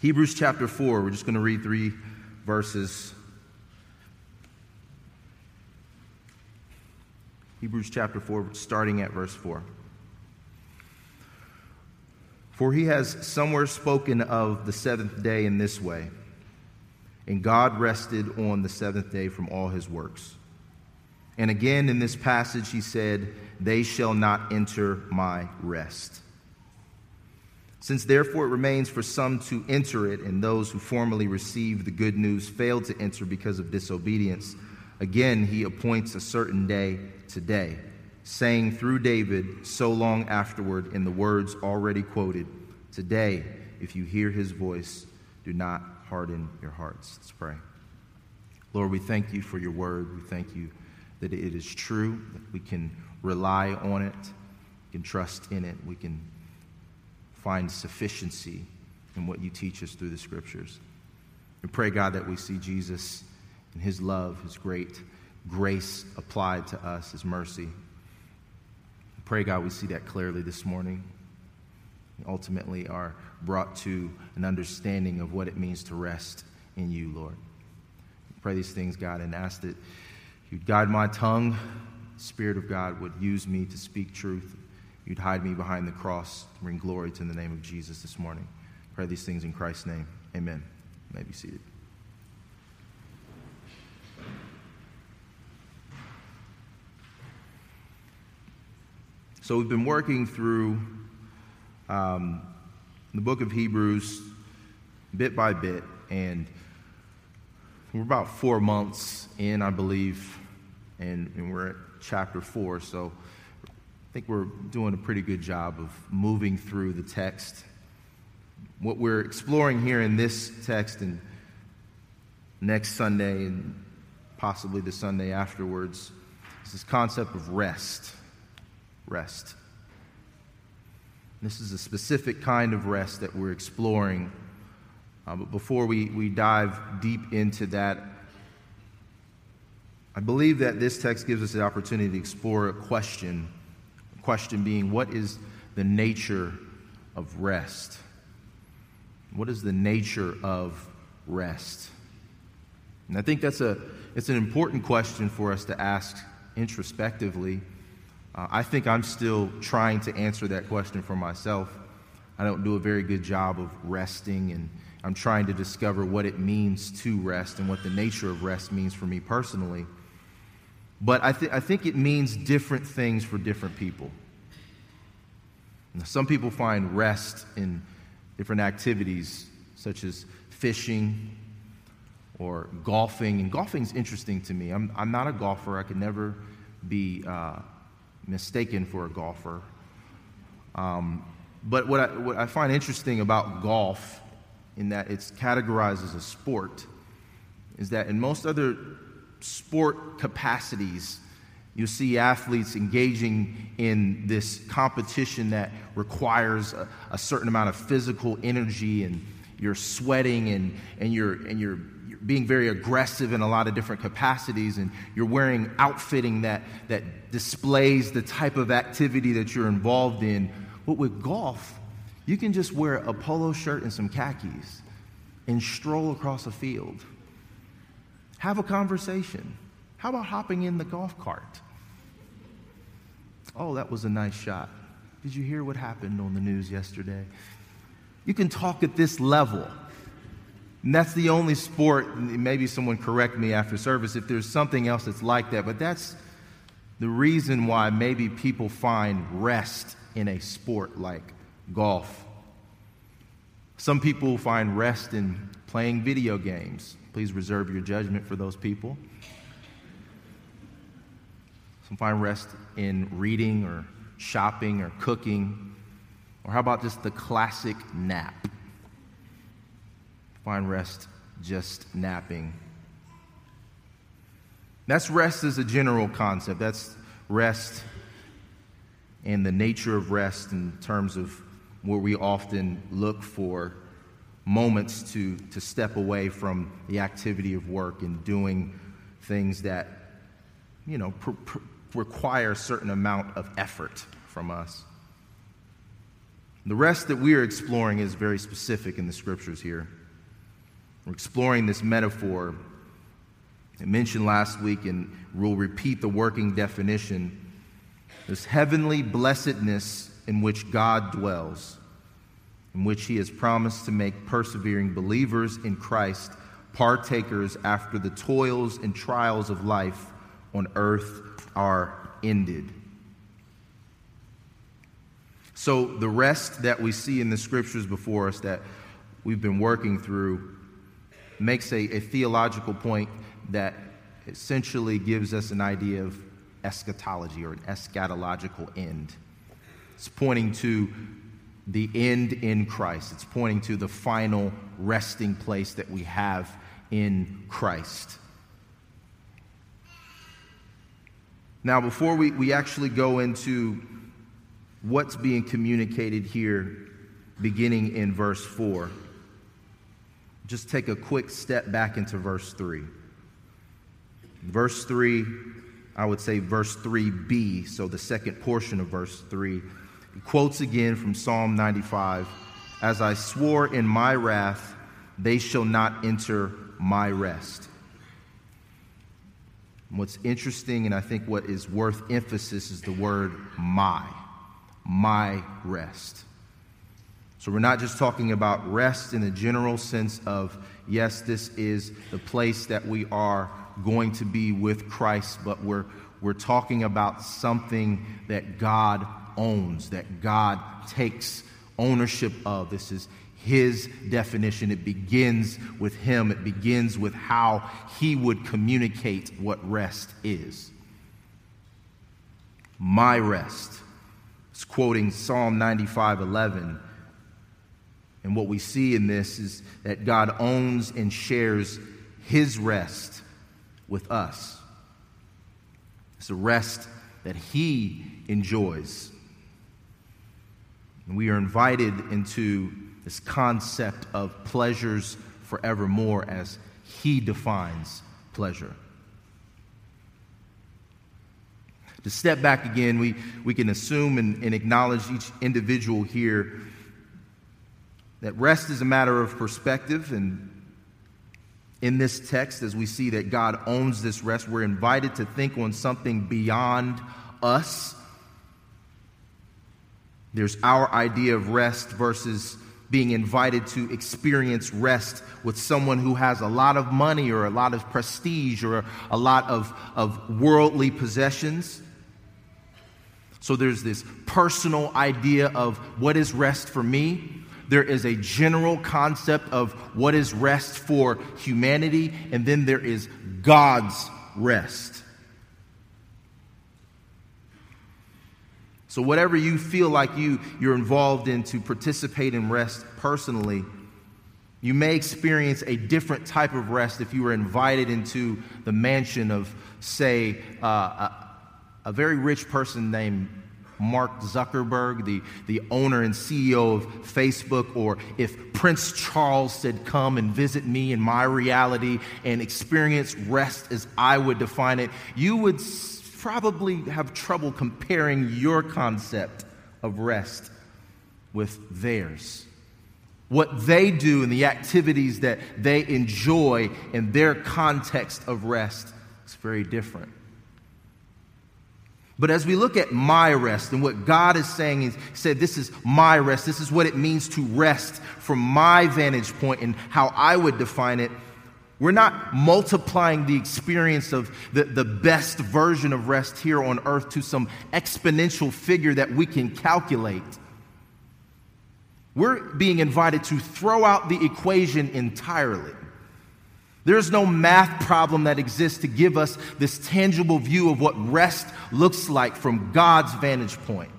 Hebrews chapter 4, we're just going to read three verses. Hebrews chapter 4, starting at verse 4. For he has somewhere spoken of the seventh day in this way and God rested on the seventh day from all his works. And again in this passage, he said, They shall not enter my rest. Since therefore it remains for some to enter it, and those who formerly received the good news failed to enter because of disobedience, again he appoints a certain day today, saying through David so long afterward in the words already quoted Today, if you hear his voice, do not harden your hearts. Let's pray. Lord, we thank you for your word. We thank you that it is true, that we can rely on it, we can trust in it, we can find sufficiency in what you teach us through the scriptures. We pray, God, that we see Jesus and his love, his great grace applied to us, his mercy. Pray, God, we see that clearly this morning. ultimately, are brought to an understanding of what it means to rest in you, Lord. pray these things, God, and ask that you'd guide my tongue. The Spirit of God would use me to speak truth. You'd hide me behind the cross bring glory to the name of Jesus this morning. Pray these things in Christ's name. Amen. You may be seated. So we've been working through um, the book of Hebrews bit by bit, and we're about four months in, I believe, and, and we're at chapter four, so think we're doing a pretty good job of moving through the text. What we're exploring here in this text and next Sunday and possibly the Sunday afterwards is this concept of rest. Rest. This is a specific kind of rest that we're exploring. Uh, but before we, we dive deep into that, I believe that this text gives us the opportunity to explore a question. Question being, what is the nature of rest? What is the nature of rest? And I think that's a, it's an important question for us to ask introspectively uh, I think I'm still trying to answer that question for myself. I don't do a very good job of resting, and I'm trying to discover what it means to rest and what the nature of rest means for me personally. But I, th- I think it means different things for different people. Now, some people find rest in different activities, such as fishing or golfing. And golfing is interesting to me. I'm, I'm not a golfer. I could never be uh, mistaken for a golfer. Um, but what I, what I find interesting about golf, in that it's categorized as a sport, is that in most other sport capacities, you see athletes engaging in this competition that requires a, a certain amount of physical energy and you're sweating and, and, you're, and you're being very aggressive in a lot of different capacities, and you're wearing outfitting that, that displays the type of activity that you're involved in. But with golf, you can just wear a polo shirt and some khakis and stroll across a field. Have a conversation. How about hopping in the golf cart? Oh, that was a nice shot. Did you hear what happened on the news yesterday? You can talk at this level. And that's the only sport, maybe someone correct me after service if there's something else that's like that, but that's the reason why maybe people find rest in a sport like golf. Some people find rest in playing video games. Please reserve your judgment for those people. Some find rest in reading or shopping or cooking. Or how about just the classic nap? find rest just napping. That's rest as a general concept. That's rest and the nature of rest in terms of where we often look for moments to, to step away from the activity of work and doing things that, you know, pr- pr- require a certain amount of effort from us. The rest that we are exploring is very specific in the scriptures here. We're exploring this metaphor I mentioned last week, and we'll repeat the working definition this heavenly blessedness in which God dwells, in which He has promised to make persevering believers in Christ partakers after the toils and trials of life on earth are ended. So, the rest that we see in the scriptures before us that we've been working through makes a, a theological point that essentially gives us an idea of eschatology or an eschatological end. It's pointing to the end in Christ, it's pointing to the final resting place that we have in Christ. Now, before we, we actually go into what's being communicated here, beginning in verse 4, just take a quick step back into verse 3. Verse 3, I would say verse 3b, so the second portion of verse 3, he quotes again from Psalm 95 As I swore in my wrath, they shall not enter my rest. What's interesting, and I think what is worth emphasis, is the word my, my rest. So we're not just talking about rest in the general sense of, yes, this is the place that we are going to be with Christ, but we're, we're talking about something that God owns, that God takes ownership of. This is his definition. It begins with him, it begins with how he would communicate what rest is. My rest. It's quoting Psalm 95 11. And what we see in this is that God owns and shares his rest with us. It's a rest that He enjoys. And we are invited into this concept of pleasures forevermore as He defines pleasure. To step back again, we, we can assume and, and acknowledge each individual here that rest is a matter of perspective and in this text, as we see that God owns this rest, we're invited to think on something beyond us. There's our idea of rest versus being invited to experience rest with someone who has a lot of money or a lot of prestige or a lot of, of worldly possessions. So there's this personal idea of what is rest for me there is a general concept of what is rest for humanity, and then there is God's rest. So, whatever you feel like you, you're involved in to participate in rest personally, you may experience a different type of rest if you were invited into the mansion of, say, uh, a, a very rich person named Mark Zuckerberg, the, the owner and CEO of Facebook, or if Prince Charles said, Come and visit me in my reality and experience rest as I would define it, you would probably have trouble comparing your concept of rest with theirs. What they do and the activities that they enjoy in their context of rest is very different. But as we look at my rest and what God is saying, He said, This is my rest. This is what it means to rest from my vantage point and how I would define it. We're not multiplying the experience of the, the best version of rest here on earth to some exponential figure that we can calculate. We're being invited to throw out the equation entirely. There's no math problem that exists to give us this tangible view of what rest looks like from God's vantage point.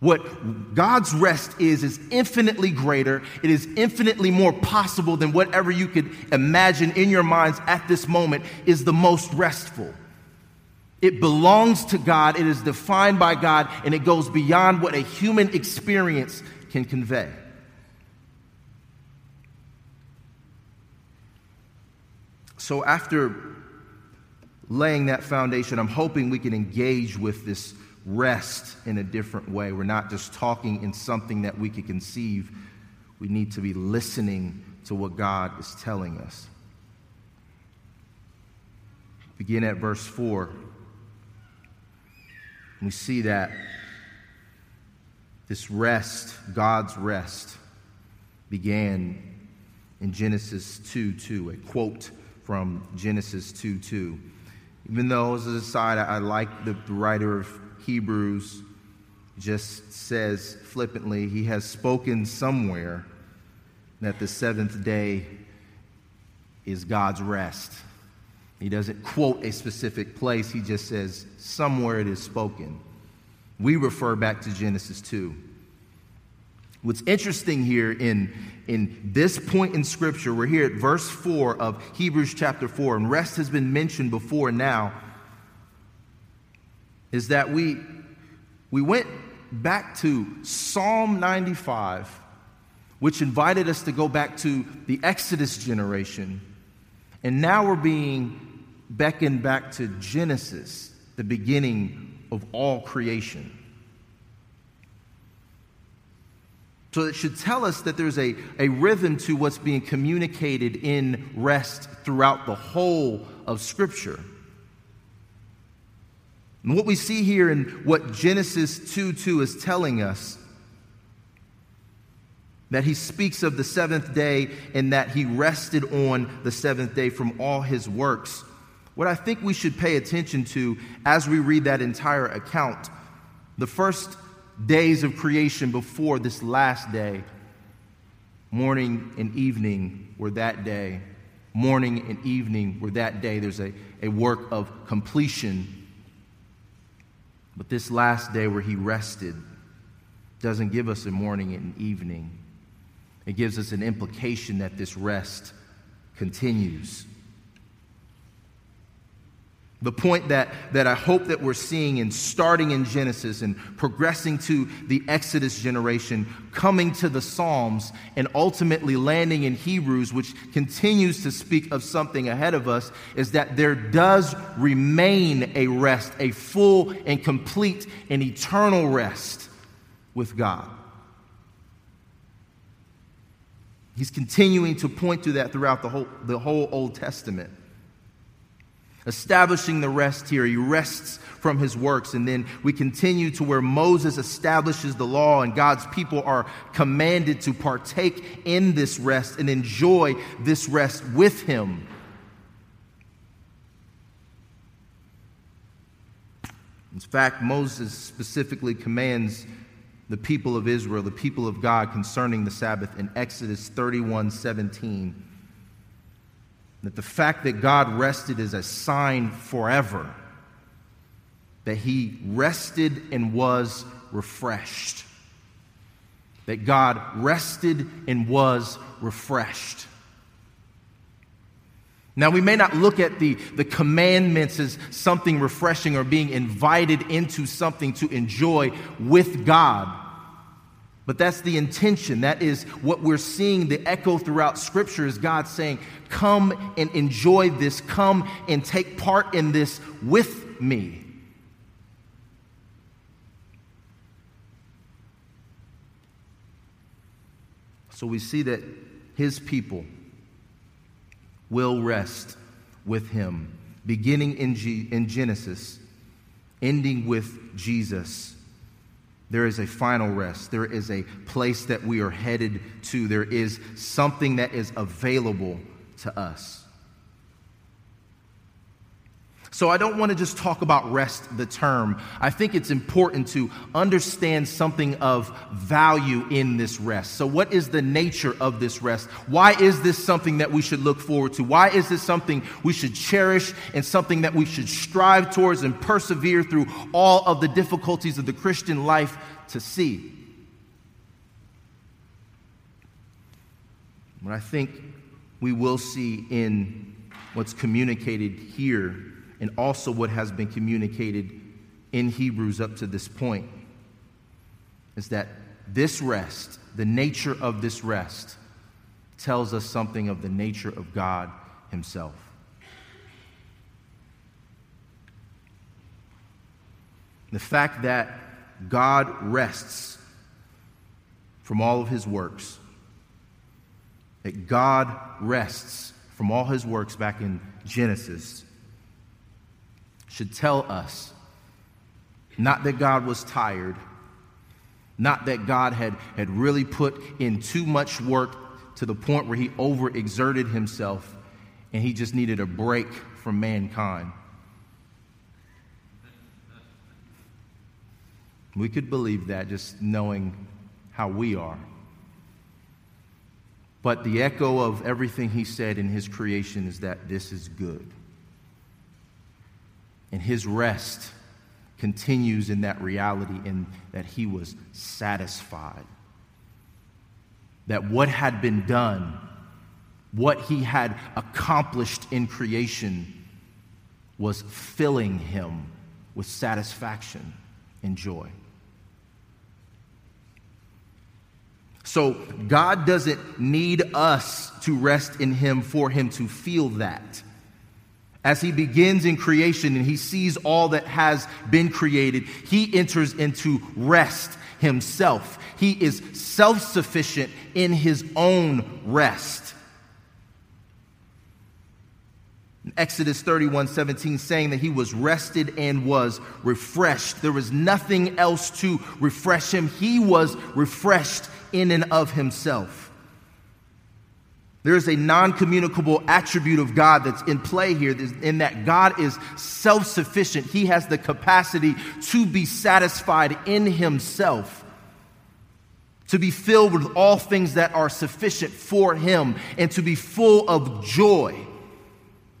What God's rest is, is infinitely greater. It is infinitely more possible than whatever you could imagine in your minds at this moment is the most restful. It belongs to God, it is defined by God, and it goes beyond what a human experience can convey. So, after laying that foundation, I'm hoping we can engage with this rest in a different way. We're not just talking in something that we could conceive, we need to be listening to what God is telling us. Begin at verse 4. We see that this rest, God's rest, began in Genesis 2 2, a quote from Genesis 2 2. Even though, as an aside, I, I like the writer of Hebrews just says flippantly, he has spoken somewhere that the seventh day is God's rest. He doesn't quote a specific place, he just says, somewhere it is spoken. We refer back to Genesis 2. What's interesting here in, in this point in Scripture, we're here at verse 4 of Hebrews chapter 4, and rest has been mentioned before now, is that we, we went back to Psalm 95, which invited us to go back to the Exodus generation, and now we're being beckoned back to Genesis, the beginning of all creation. So it should tell us that there's a, a rhythm to what's being communicated in rest throughout the whole of Scripture. And what we see here in what Genesis 2 2 is telling us that he speaks of the seventh day and that he rested on the seventh day from all his works what I think we should pay attention to as we read that entire account, the first days of creation before this last day, morning and evening were that day. Morning and evening were that day. There's a, a work of completion. But this last day where he rested doesn't give us a morning and an evening. It gives us an implication that this rest continues. The point that, that I hope that we're seeing in starting in Genesis and progressing to the Exodus generation, coming to the Psalms, and ultimately landing in Hebrews, which continues to speak of something ahead of us, is that there does remain a rest, a full and complete and eternal rest with God. He's continuing to point to that throughout the whole, the whole Old Testament establishing the rest here. He rests from his works. And then we continue to where Moses establishes the law, and God's people are commanded to partake in this rest and enjoy this rest with him. In fact, Moses specifically commands the people of Israel, the people of God, concerning the Sabbath in Exodus 31 17. That the fact that God rested is a sign forever that he rested and was refreshed. That God rested and was refreshed. Now, we may not look at the, the commandments as something refreshing or being invited into something to enjoy with God. But that's the intention. That is what we're seeing the echo throughout Scripture is God saying, Come and enjoy this. Come and take part in this with me. So we see that his people will rest with him, beginning in, G- in Genesis, ending with Jesus there is a final rest. There is a place that we are headed to. There is something that is available to us. So, I don't want to just talk about rest, the term. I think it's important to understand something of value in this rest. So, what is the nature of this rest? Why is this something that we should look forward to? Why is this something we should cherish and something that we should strive towards and persevere through all of the difficulties of the Christian life to see? What I think we will see in what's communicated here and also what has been communicated in Hebrews up to this point is that this rest, the nature of this rest, tells us something of the nature of God Himself. The fact that God rests from all of his works, that God rests from all his works back in Genesis, should tell us not that God was tired, not that God had, had really put in too much work to the point where he overexerted himself and he just needed a break from mankind. We could believe that just knowing how we are. But the echo of everything he said in his creation is that this is good. And his rest continues in that reality, in that he was satisfied. That what had been done, what he had accomplished in creation, was filling him with satisfaction and joy. So, God doesn't need us to rest in Him for Him to feel that. As He begins in creation and He sees all that has been created, He enters into rest Himself. He is self sufficient in His own rest. Exodus 31 17, saying that he was rested and was refreshed. There was nothing else to refresh him. He was refreshed in and of himself. There is a non communicable attribute of God that's in play here, in that God is self sufficient. He has the capacity to be satisfied in himself, to be filled with all things that are sufficient for him, and to be full of joy.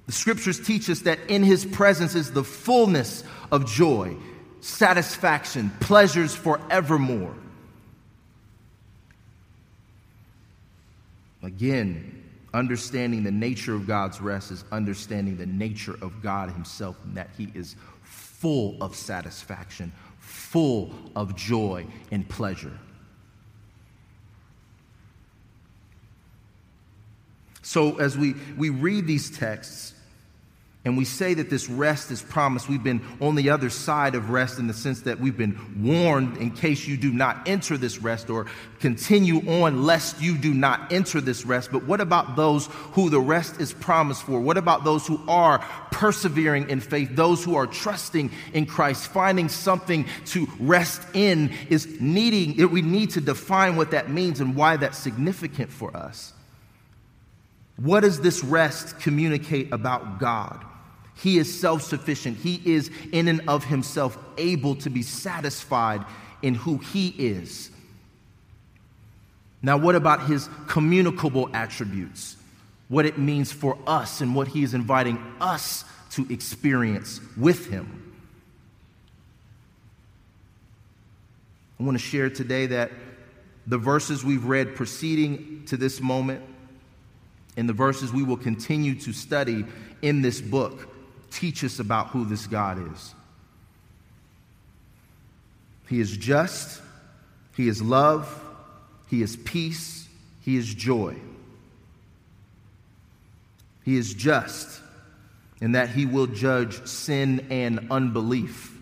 The scriptures teach us that in his presence is the fullness of joy, satisfaction, pleasures forevermore. Again, understanding the nature of God's rest is understanding the nature of God himself and that he is full of satisfaction, full of joy and pleasure. So, as we, we read these texts, and we say that this rest is promised. We've been on the other side of rest in the sense that we've been warned in case you do not enter this rest or continue on lest you do not enter this rest. But what about those who the rest is promised for? What about those who are persevering in faith? Those who are trusting in Christ, finding something to rest in is needing, we need to define what that means and why that's significant for us. What does this rest communicate about God? He is self sufficient. He is, in and of himself, able to be satisfied in who he is. Now, what about his communicable attributes? What it means for us and what he is inviting us to experience with him. I want to share today that the verses we've read preceding to this moment and the verses we will continue to study in this book teach us about who this God is. He is just, He is love, He is peace, He is joy. He is just in that He will judge sin and unbelief.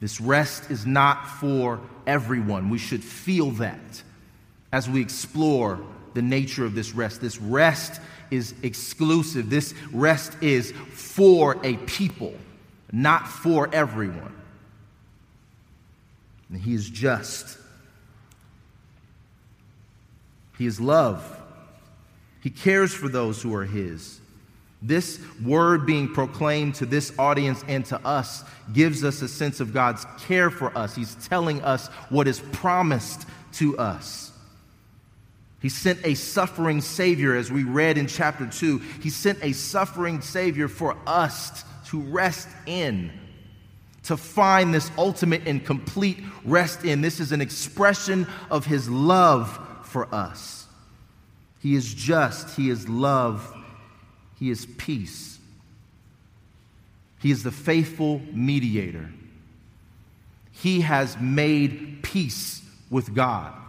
This rest is not for everyone. We should feel that as we explore the nature of this rest. This rest is exclusive. This rest is for a people, not for everyone. And he is just. He is love. He cares for those who are his. This word being proclaimed to this audience and to us gives us a sense of God's care for us. He's telling us what is promised to us. He sent a suffering Savior, as we read in chapter 2. He sent a suffering Savior for us to rest in, to find this ultimate and complete rest in. This is an expression of His love for us. He is just, He is love, He is peace. He is the faithful mediator. He has made peace with God.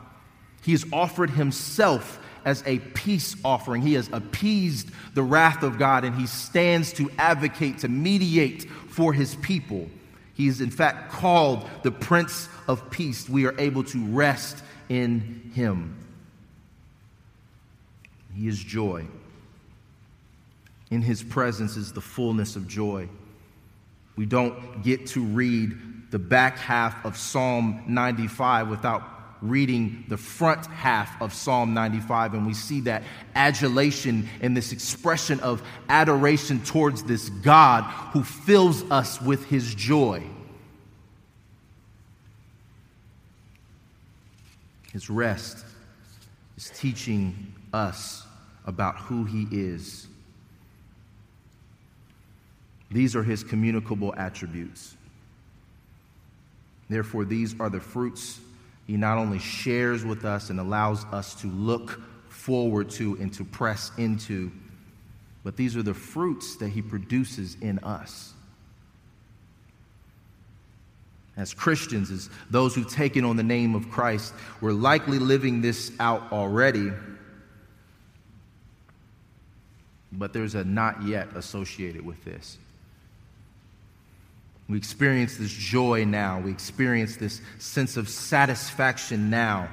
He has offered himself as a peace offering. He has appeased the wrath of God and he stands to advocate, to mediate for his people. He is, in fact, called the Prince of Peace. We are able to rest in him. He is joy. In his presence is the fullness of joy. We don't get to read the back half of Psalm 95 without reading the front half of Psalm 95, and we see that adulation and this expression of adoration towards this God who fills us with his joy. His rest is teaching us about who he is. These are his communicable attributes. Therefore, these are the fruits he not only shares with us and allows us to look forward to and to press into, but these are the fruits that he produces in us. As Christians, as those who've taken on the name of Christ, we're likely living this out already, but there's a not yet associated with this. We experience this joy now. We experience this sense of satisfaction now.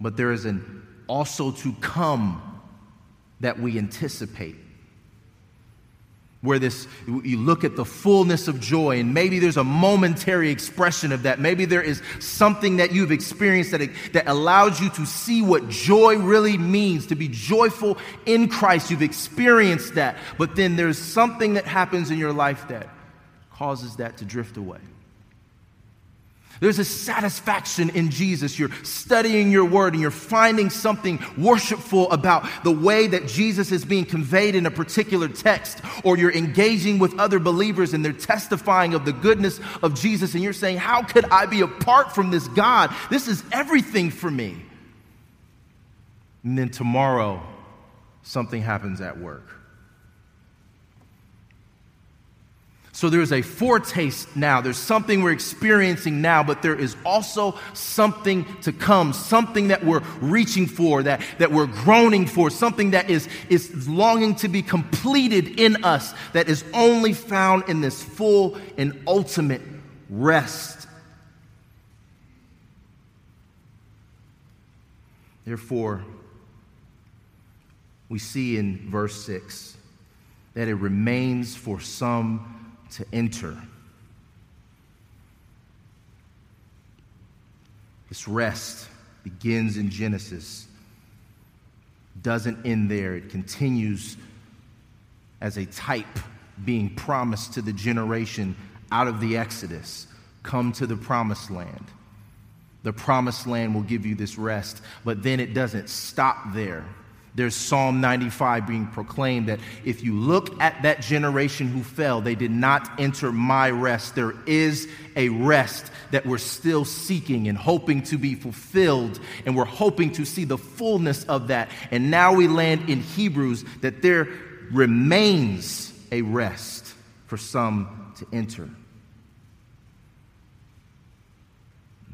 But there is an also to come that we anticipate. Where this, you look at the fullness of joy, and maybe there's a momentary expression of that. Maybe there is something that you've experienced that, that allows you to see what joy really means, to be joyful in Christ. You've experienced that. But then there's something that happens in your life that causes that to drift away. There's a satisfaction in Jesus. You're studying your word and you're finding something worshipful about the way that Jesus is being conveyed in a particular text, or you're engaging with other believers and they're testifying of the goodness of Jesus, and you're saying, How could I be apart from this God? This is everything for me. And then tomorrow, something happens at work. So there's a foretaste now. There's something we're experiencing now, but there is also something to come, something that we're reaching for, that, that we're groaning for, something that is, is longing to be completed in us, that is only found in this full and ultimate rest. Therefore, we see in verse 6 that it remains for some to enter. This rest begins in Genesis, doesn't end there. It continues as a type being promised to the generation out of the Exodus come to the promised land. The promised land will give you this rest, but then it doesn't stop there there's Psalm 95 being proclaimed that if you look at that generation who fell, they did not enter my rest. There is a rest that we're still seeking and hoping to be fulfilled, and we're hoping to see the fullness of that. And now we land in Hebrews that there remains a rest for some to enter.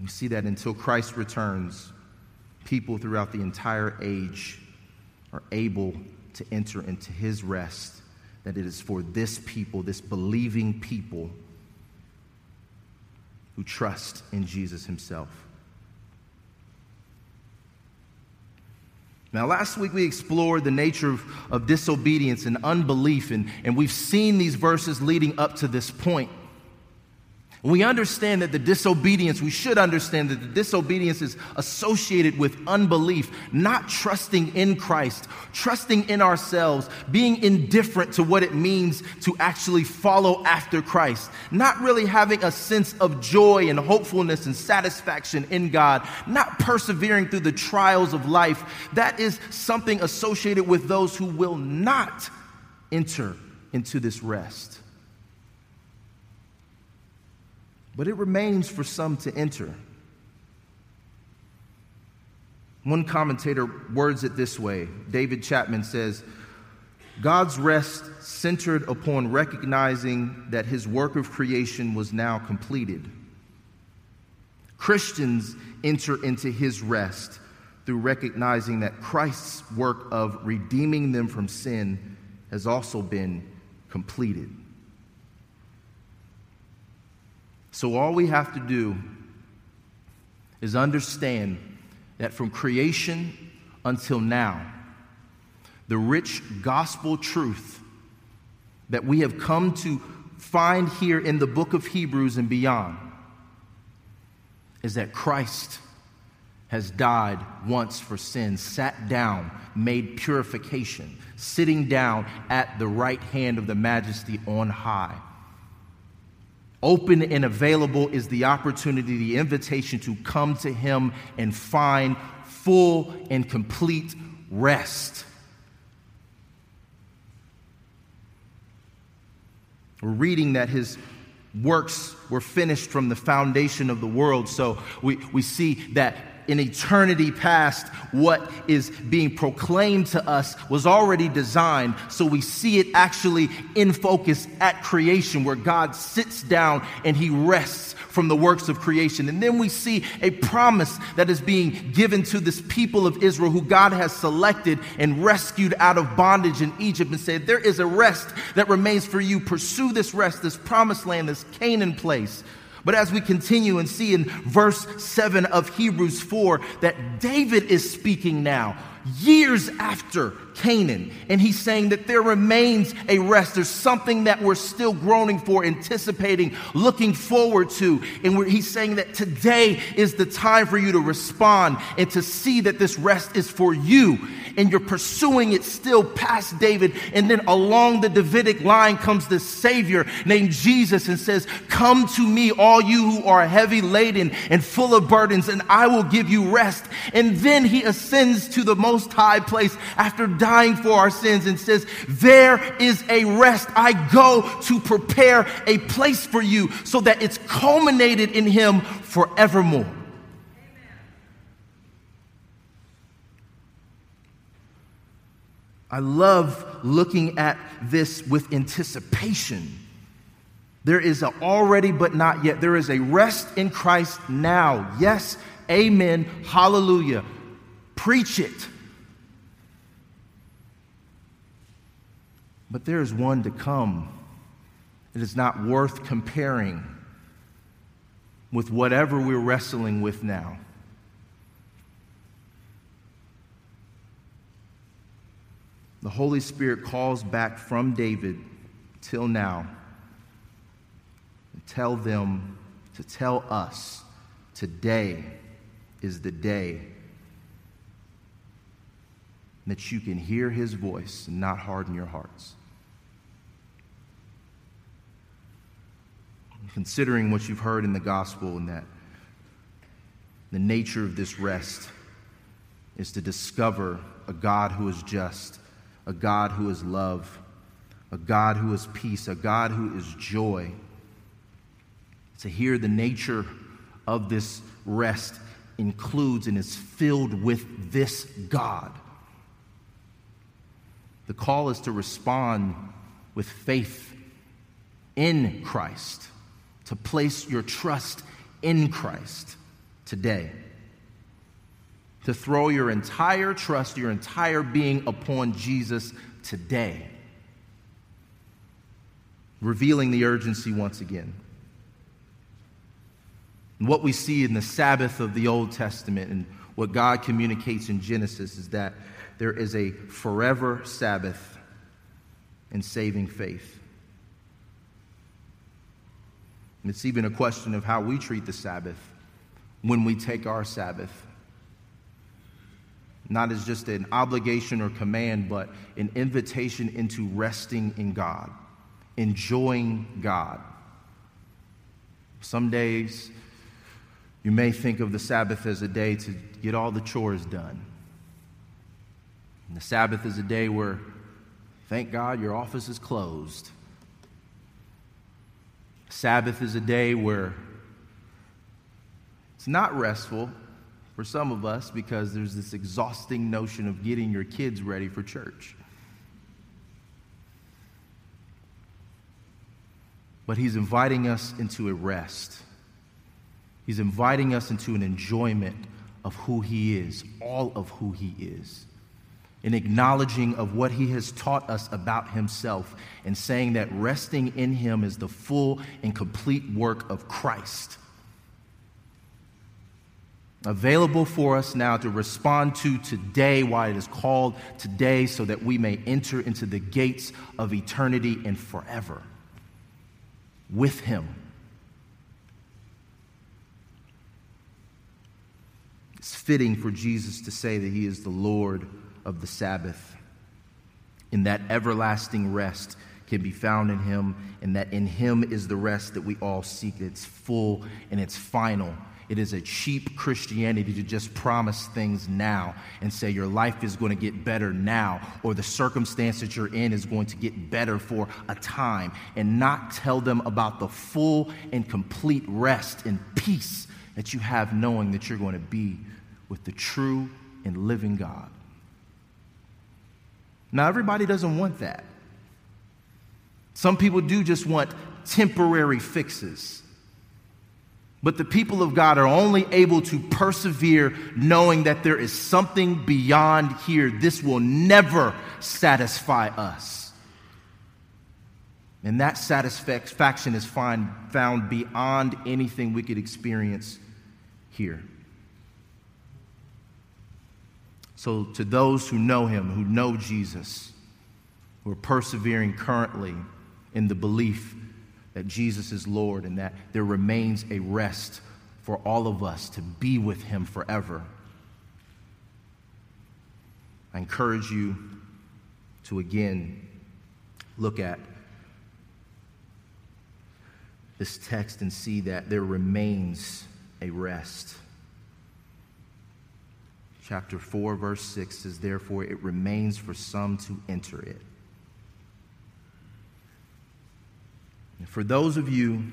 We see that until Christ returns, people throughout the entire age are able to enter into his rest, that it is for this people, this believing people, who trust in Jesus himself. Now, last week we explored the nature of, of disobedience and unbelief, and, and we've seen these verses leading up to this point. We understand that the disobedience, we should understand that the disobedience is associated with unbelief, not trusting in Christ, trusting in ourselves, being indifferent to what it means to actually follow after Christ, not really having a sense of joy and hopefulness and satisfaction in God, not persevering through the trials of life. That is something associated with those who will not enter into this rest but it remains for some to enter. One commentator words it this way David Chapman says, God's rest centered upon recognizing that his work of creation was now completed. Christians enter into his rest through recognizing that Christ's work of redeeming them from sin has also been completed. So all we have to do is understand that from creation until now, the rich gospel truth that we have come to find here in the book of Hebrews and beyond is that Christ has died once for sin, sat down, made purification, sitting down at the right hand of the majesty on high. Open and available is the opportunity, the invitation to come to Him and find full and complete rest. We're reading that His works were finished from the foundation of the world. So we, we see that in eternity past, what is being proclaimed to us was already designed. So we see it actually in focus at creation, where God sits down and he rests from the works of creation. And then we see a promise that is being given to this people of Israel who God has selected and rescued out of bondage in Egypt and said, There is a rest that remains for you. Pursue this rest, this promised land, this Canaan place. But as we continue and see in verse 7 of Hebrews 4 that David is speaking now, years after Canaan. And he's saying that there remains a rest. There's something that we're still groaning for, anticipating, looking forward to. And he's saying that today is the time for you to respond and to see that this rest is for you. And you're pursuing it still past David. And then along the Davidic line comes this Savior named Jesus and says, Come to me, all you who are heavy laden and full of burdens, and I will give you rest. And then he ascends to the most high place after dying for our sins and says, There is a rest. I go to prepare a place for you so that it's culminated in Him forevermore. I love looking at this with anticipation. There is a already but not yet. There is a rest in Christ now. Yes, amen, hallelujah. Preach it. But there is one to come. It is not worth comparing with whatever we're wrestling with now. The Holy Spirit calls back from David till now and tell them to tell us today is the day that you can hear his voice and not harden your hearts. Considering what you've heard in the gospel and that the nature of this rest is to discover a God who is just, a God who is love, a God who is peace, a God who is joy. To hear the nature of this rest includes and is filled with this God. The call is to respond with faith in Christ to place your trust in Christ today. To throw your entire trust, your entire being upon Jesus today. Revealing the urgency once again. And what we see in the Sabbath of the Old Testament and what God communicates in Genesis is that there is a forever Sabbath in saving faith. And it's even a question of how we treat the Sabbath when we take our Sabbath. Not as just an obligation or command, but an invitation into resting in God, enjoying God. Some days you may think of the Sabbath as a day to get all the chores done. And the Sabbath is a day where, thank God, your office is closed. Sabbath is a day where it's not restful for some of us because there's this exhausting notion of getting your kids ready for church. But he's inviting us into a rest. He's inviting us into an enjoyment of who he is, all of who he is. An acknowledging of what he has taught us about himself, and saying that resting in him is the full and complete work of Christ. Available for us now to respond to today, why it is called today, so that we may enter into the gates of eternity and forever with him. It's fitting for Jesus to say that he is the Lord of the Sabbath. In that everlasting rest can be found in him, and that in him is the rest that we all seek. It's full and it's final. It is a cheap Christianity to just promise things now and say your life is going to get better now, or the circumstance that you're in is going to get better for a time, and not tell them about the full and complete rest and peace that you have knowing that you're going to be with the true and living God. Now, everybody doesn't want that. Some people do just want temporary fixes. But the people of God are only able to persevere knowing that there is something beyond here. This will never satisfy us. And that satisfaction is find, found beyond anything we could experience here. So, to those who know him, who know Jesus, who are persevering currently in the belief that Jesus is Lord and that there remains a rest for all of us to be with him forever, I encourage you to again look at this text and see that there remains a rest chapter 4, verse 6 says, Therefore, it remains for some to enter it. And for those of you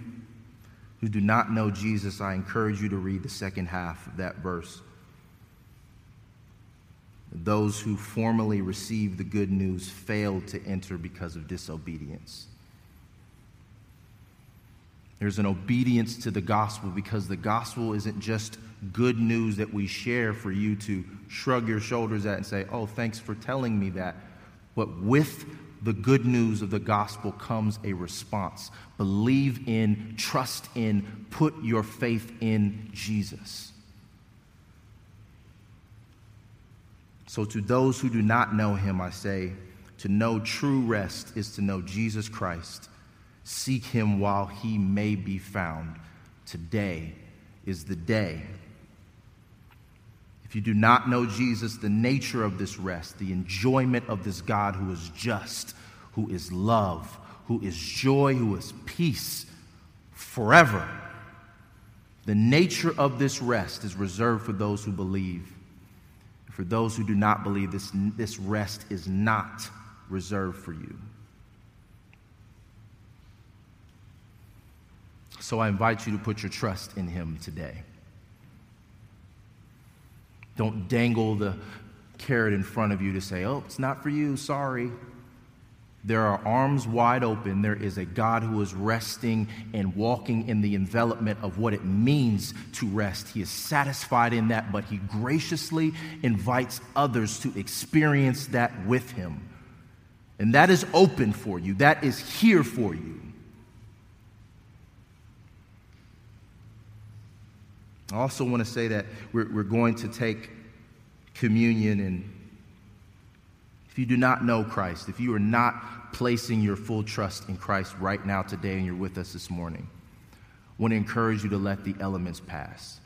who do not know Jesus, I encourage you to read the second half of that verse. Those who formerly received the good news failed to enter because of disobedience. There's an obedience to the gospel because the gospel isn't just good news that we share for you to shrug your shoulders at and say, Oh, thanks for telling me that. But with the good news of the gospel comes a response. Believe in, trust in, put your faith in Jesus. So, to those who do not know him, I say, to know true rest is to know Jesus Christ Seek him while he may be found. Today is the day. If you do not know Jesus, the nature of this rest, the enjoyment of this God who is just, who is love, who is joy, who is peace forever, the nature of this rest is reserved for those who believe. For those who do not believe, this, this rest is not reserved for you. So I invite you to put your trust in him today. Don't dangle the carrot in front of you to say, oh, it's not for you, sorry. There are arms wide open. There is a God who is resting and walking in the envelopment of what it means to rest. He is satisfied in that, but He graciously invites others to experience that with Him. And that is open for you, that is here for you. I also want to say that we're, we're going to take communion, and if you do not know Christ, if you are not placing your full trust in Christ right now, today, and you're with us this morning, I want to encourage you to let the elements pass.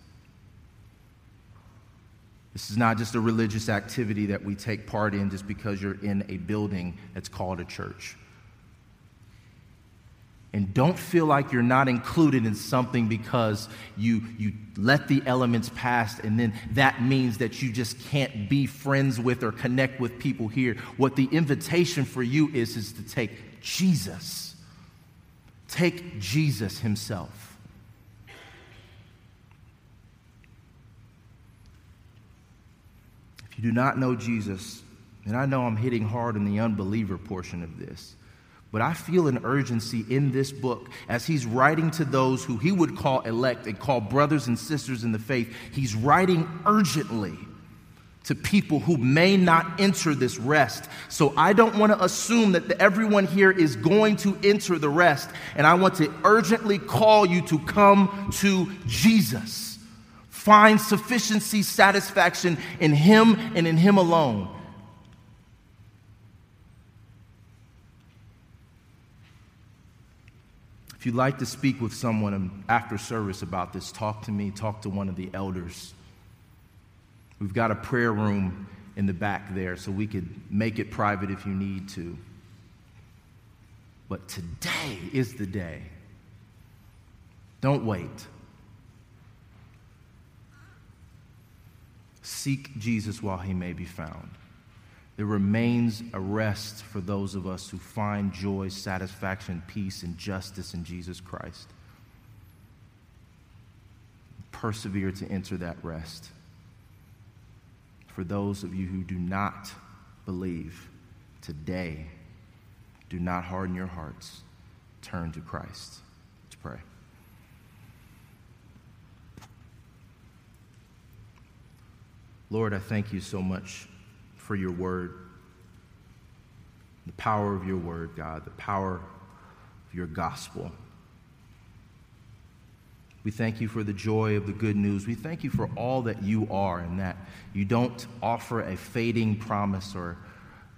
This is not just a religious activity that we take part in just because you're in a building that's called a church and don't feel like you're not included in something because you, you let the elements pass and then that means that you just can't be friends with or connect with people here. What the invitation for you is, is to take Jesus. Take Jesus himself. If you do not know Jesus, and I know I'm hitting hard in the unbeliever portion of this, but I feel an urgency in this book as he's writing to those who he would call elect and call brothers and sisters in the faith. He's writing urgently to people who may not enter this rest. So I don't want to assume that everyone here is going to enter the rest. And I want to urgently call you to come to Jesus. Find sufficiency, satisfaction in Him and in Him alone. If you'd like to speak with someone um, after service about this, talk to me, talk to one of the elders. We've got a prayer room in the back there, so we could make it private if you need to. But today is the day. Don't wait. Seek Jesus while he may be found. There remains a rest for those of us who find joy, satisfaction, peace, and justice in Jesus Christ. Persevere to enter that rest for those of you who do not believe today, do not harden your hearts. Turn to Christ. Let's pray. Lord, I thank you so much for your word, the power of your word, God, the power of your gospel. We thank you for the joy of the good news. We thank you for all that you are and that you don't offer a fading promise or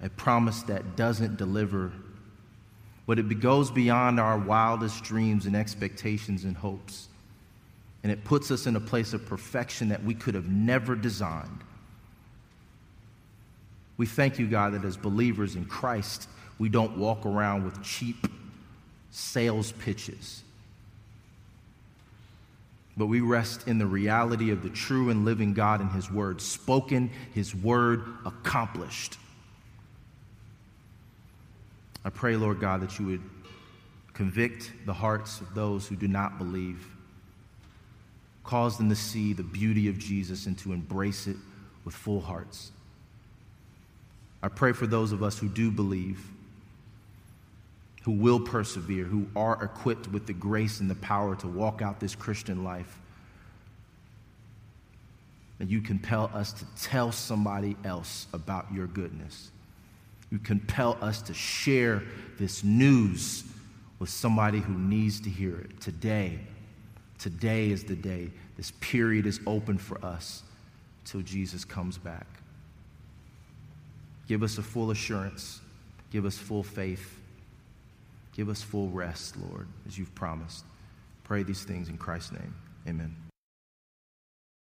a promise that doesn't deliver, but it goes beyond our wildest dreams and expectations and hopes. And it puts us in a place of perfection that we could have never designed. We thank you, God, that as believers in Christ, we don't walk around with cheap sales pitches but we rest in the reality of the true and living God and His Word spoken, His Word accomplished. I pray, Lord God, that you would convict the hearts of those who do not believe, cause them to see the beauty of Jesus and to embrace it with full hearts. I pray for those of us who do believe who will persevere, who are equipped with the grace and the power to walk out this Christian life. And you compel us to tell somebody else about your goodness. You compel us to share this news with somebody who needs to hear it. Today, today is the day. This period is open for us till Jesus comes back. Give us a full assurance. Give us full faith. Give us full rest, Lord, as you've promised. Pray these things in Christ's name. Amen.